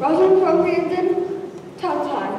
Rosin Procreated, top time.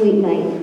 Sweet Night.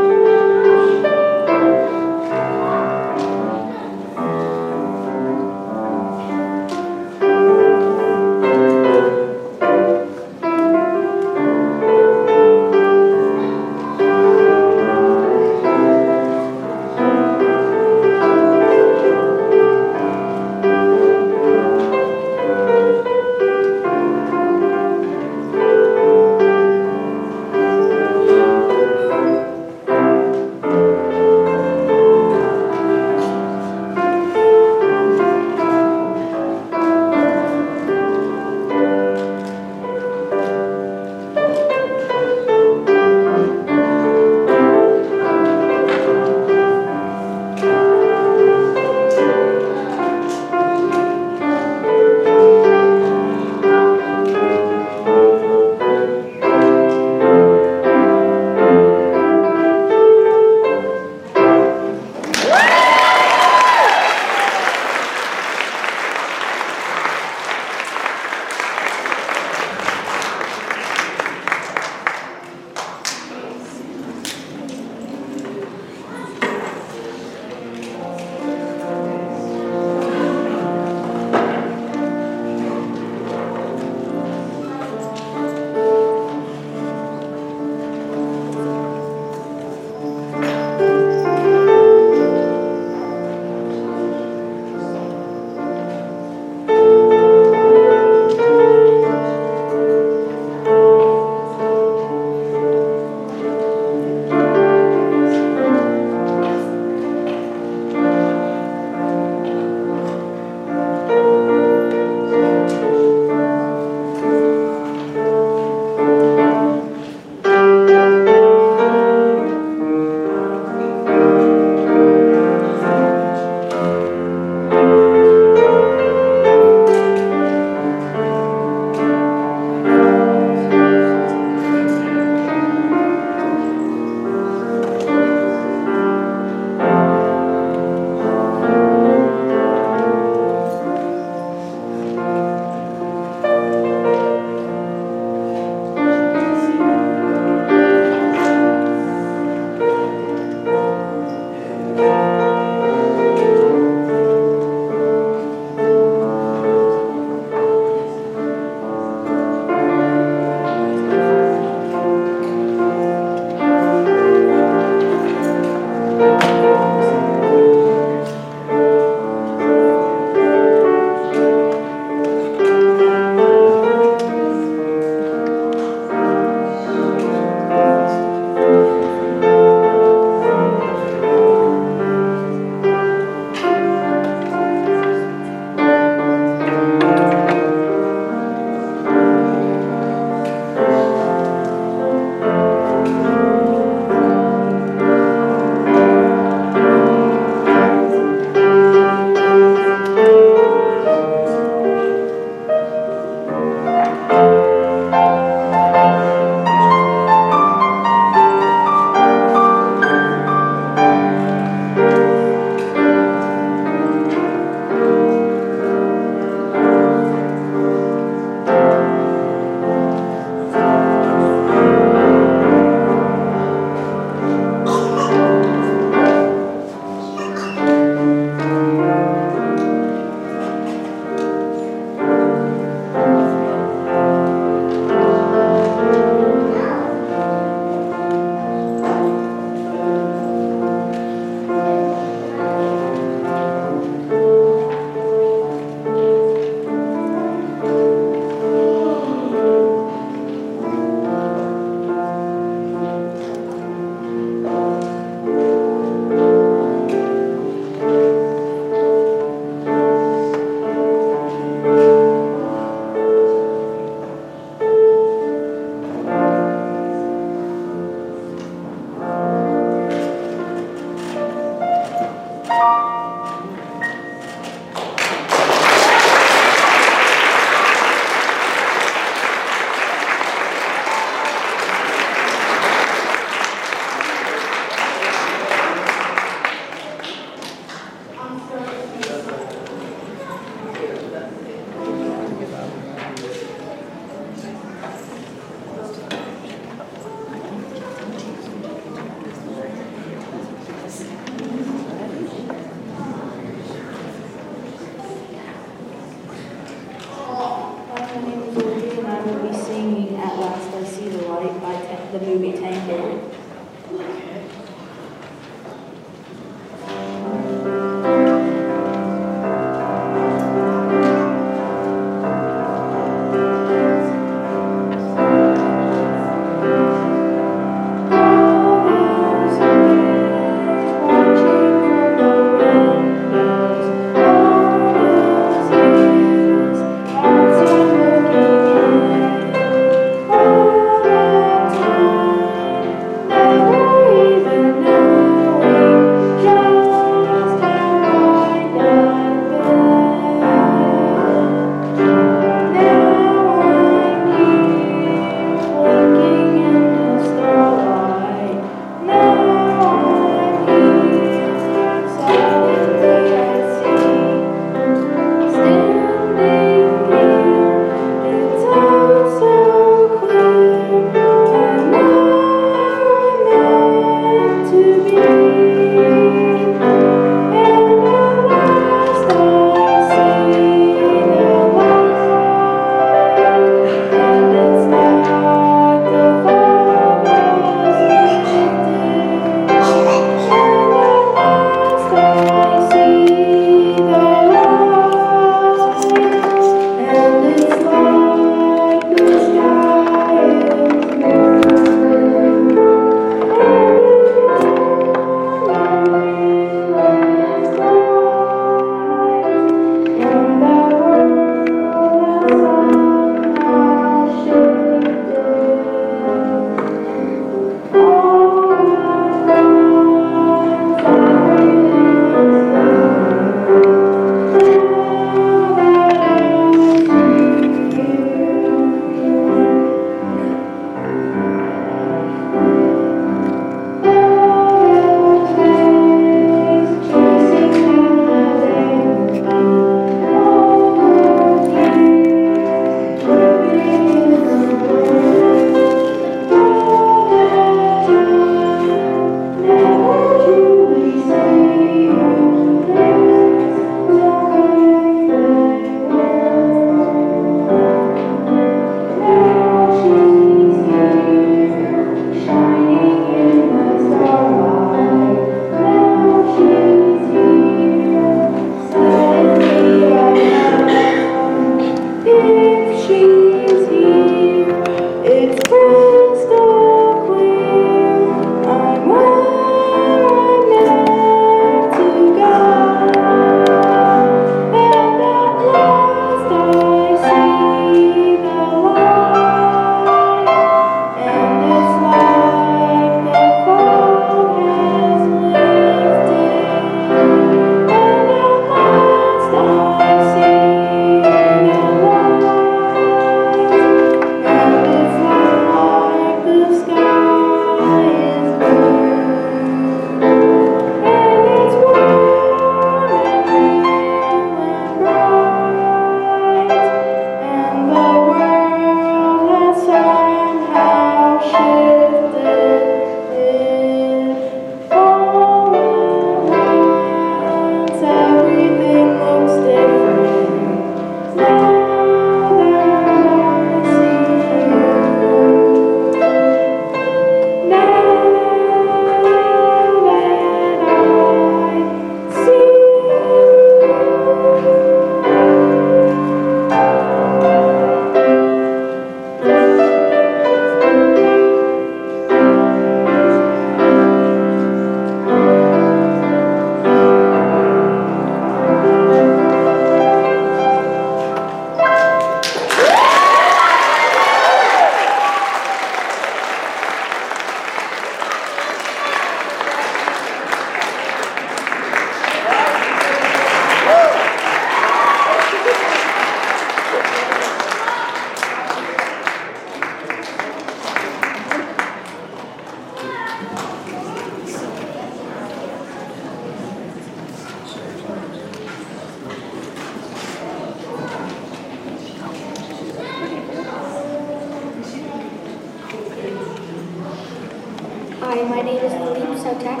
My name is Philippe Sotek,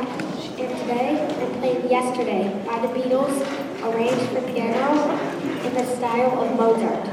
and today I'm playing Yesterday by the Beatles, arranged for piano in the style of Mozart.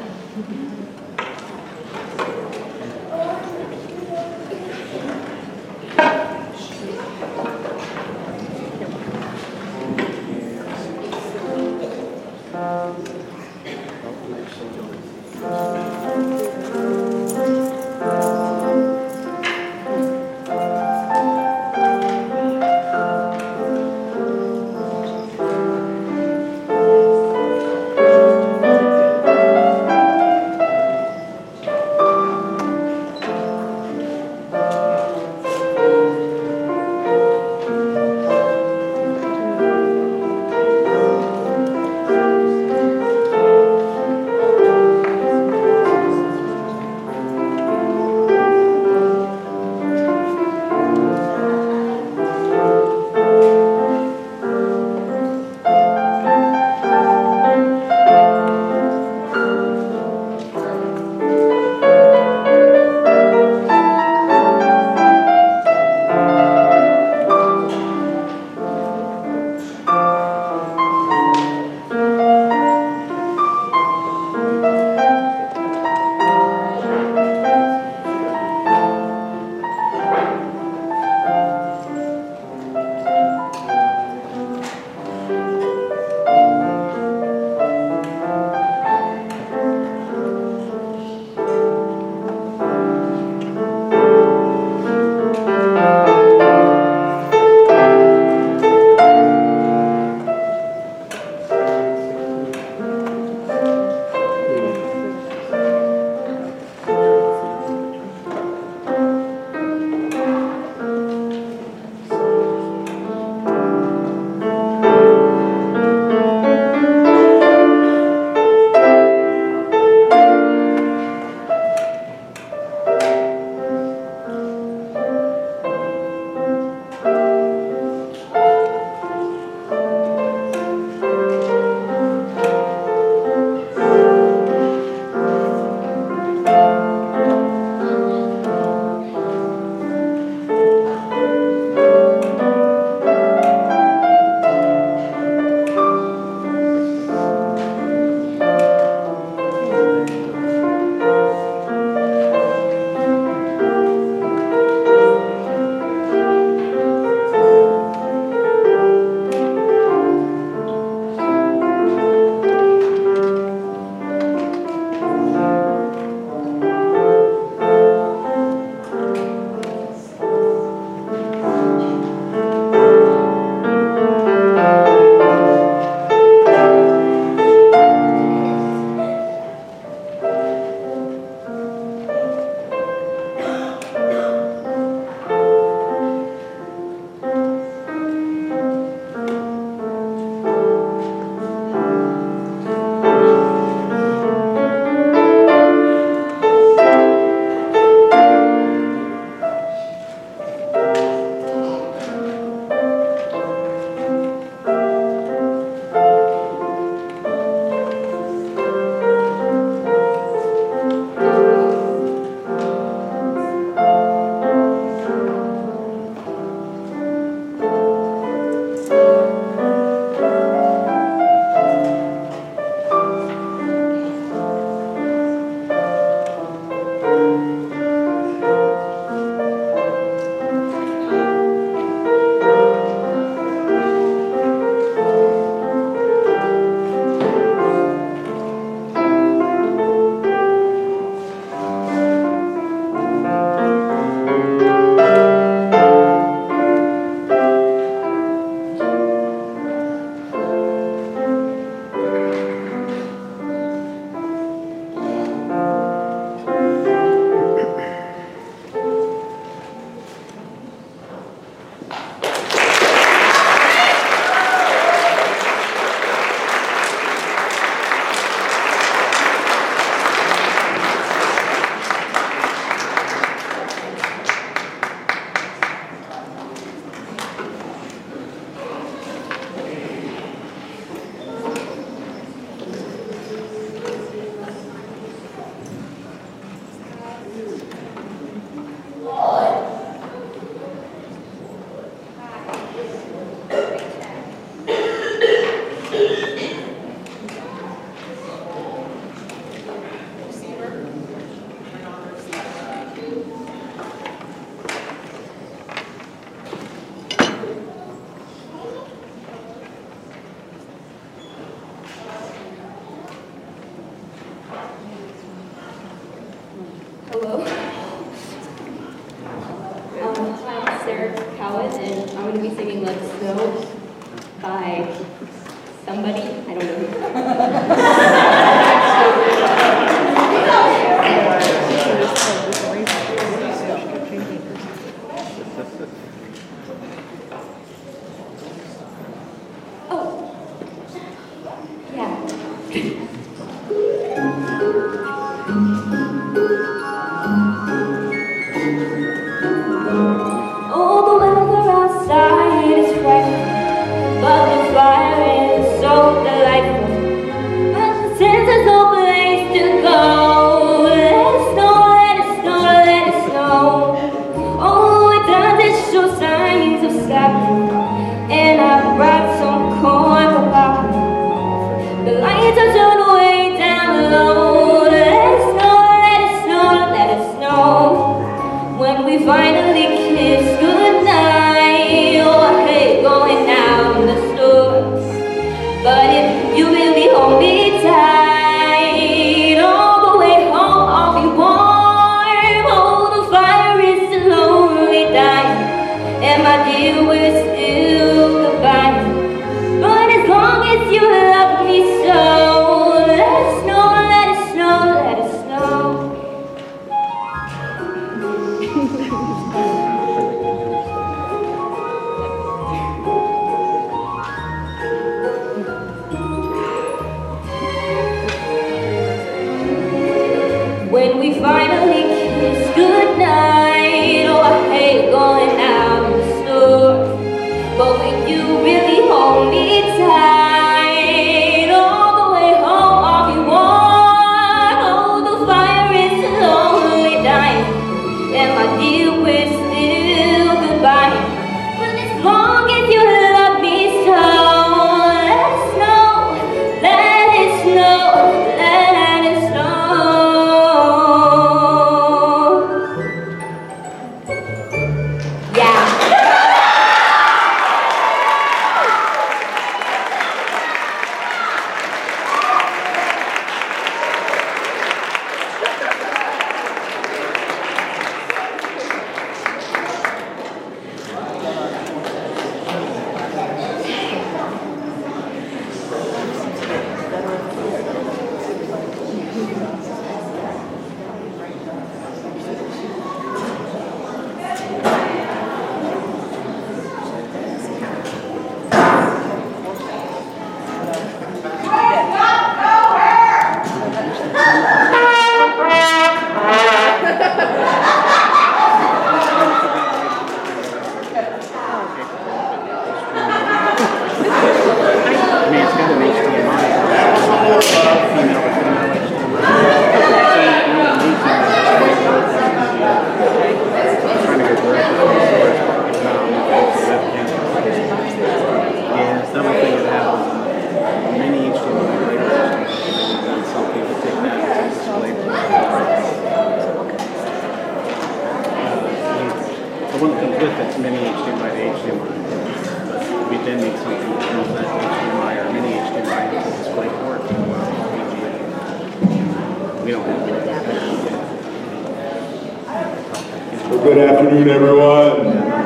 Good afternoon, everyone.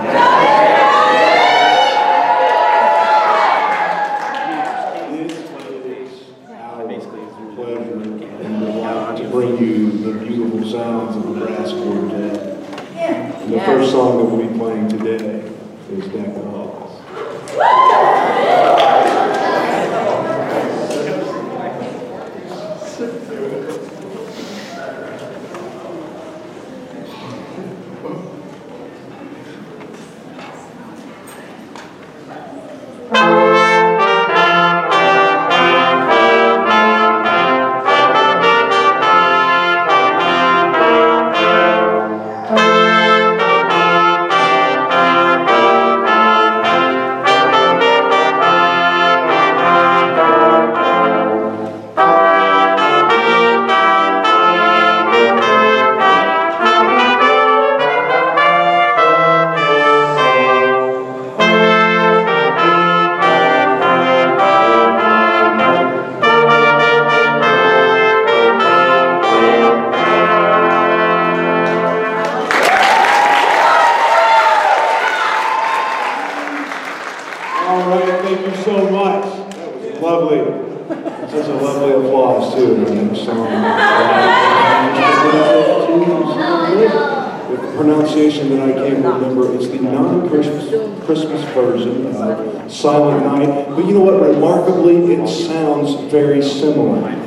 Silent Night. But you know what? Remarkably, it sounds very similar.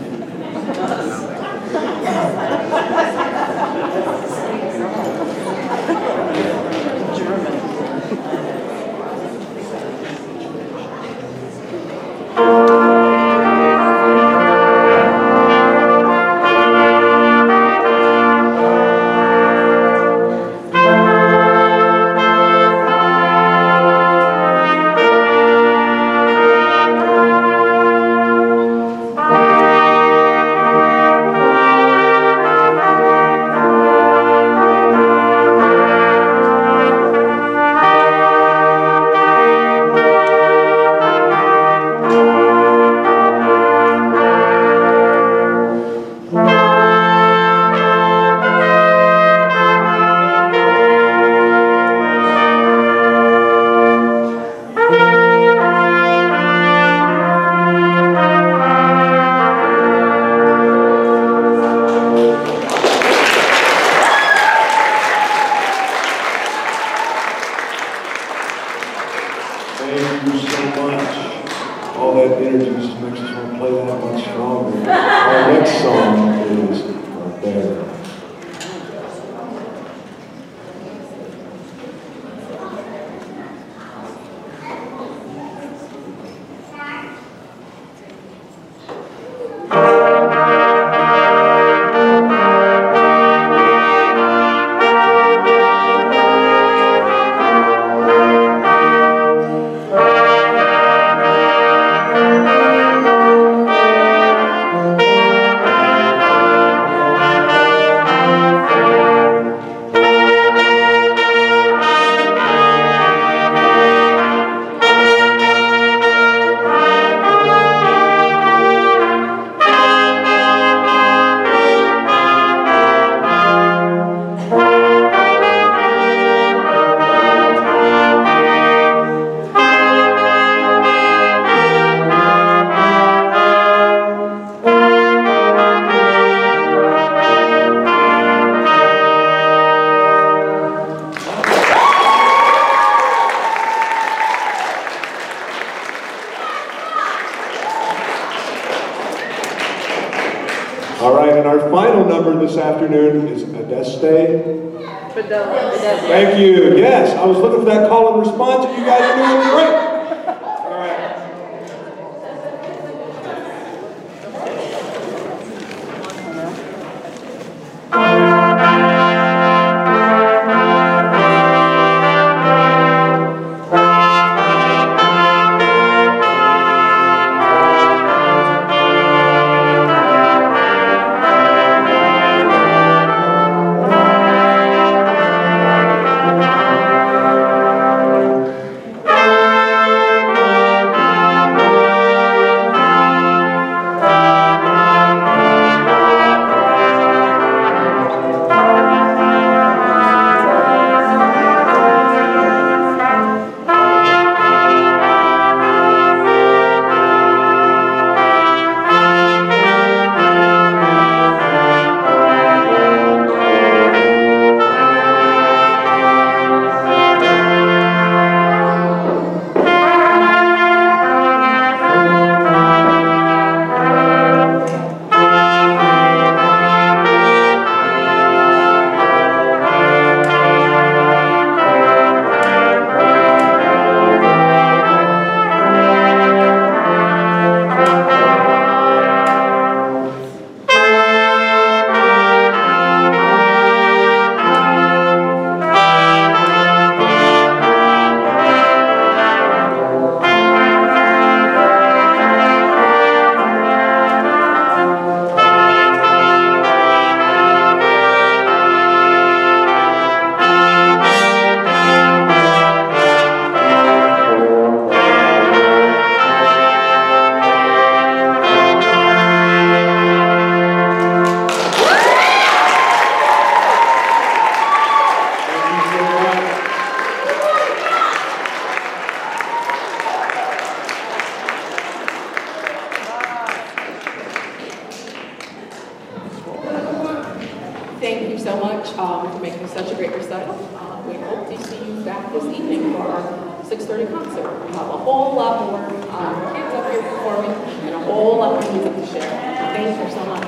concerted concert. We have a whole lot more um, kids up here performing and a whole lot more music to share. Thank you so much.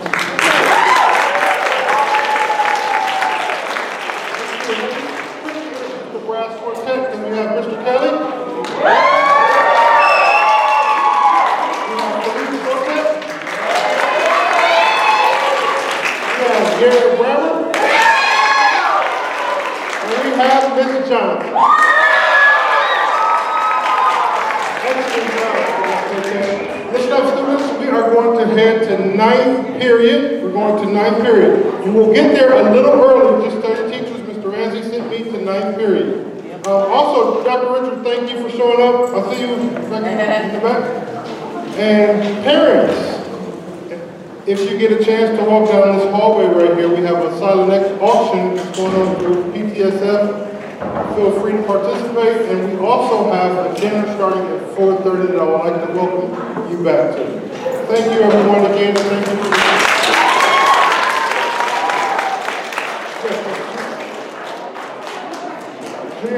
Junior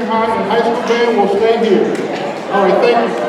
high and high school band will stay here. All right, thank you.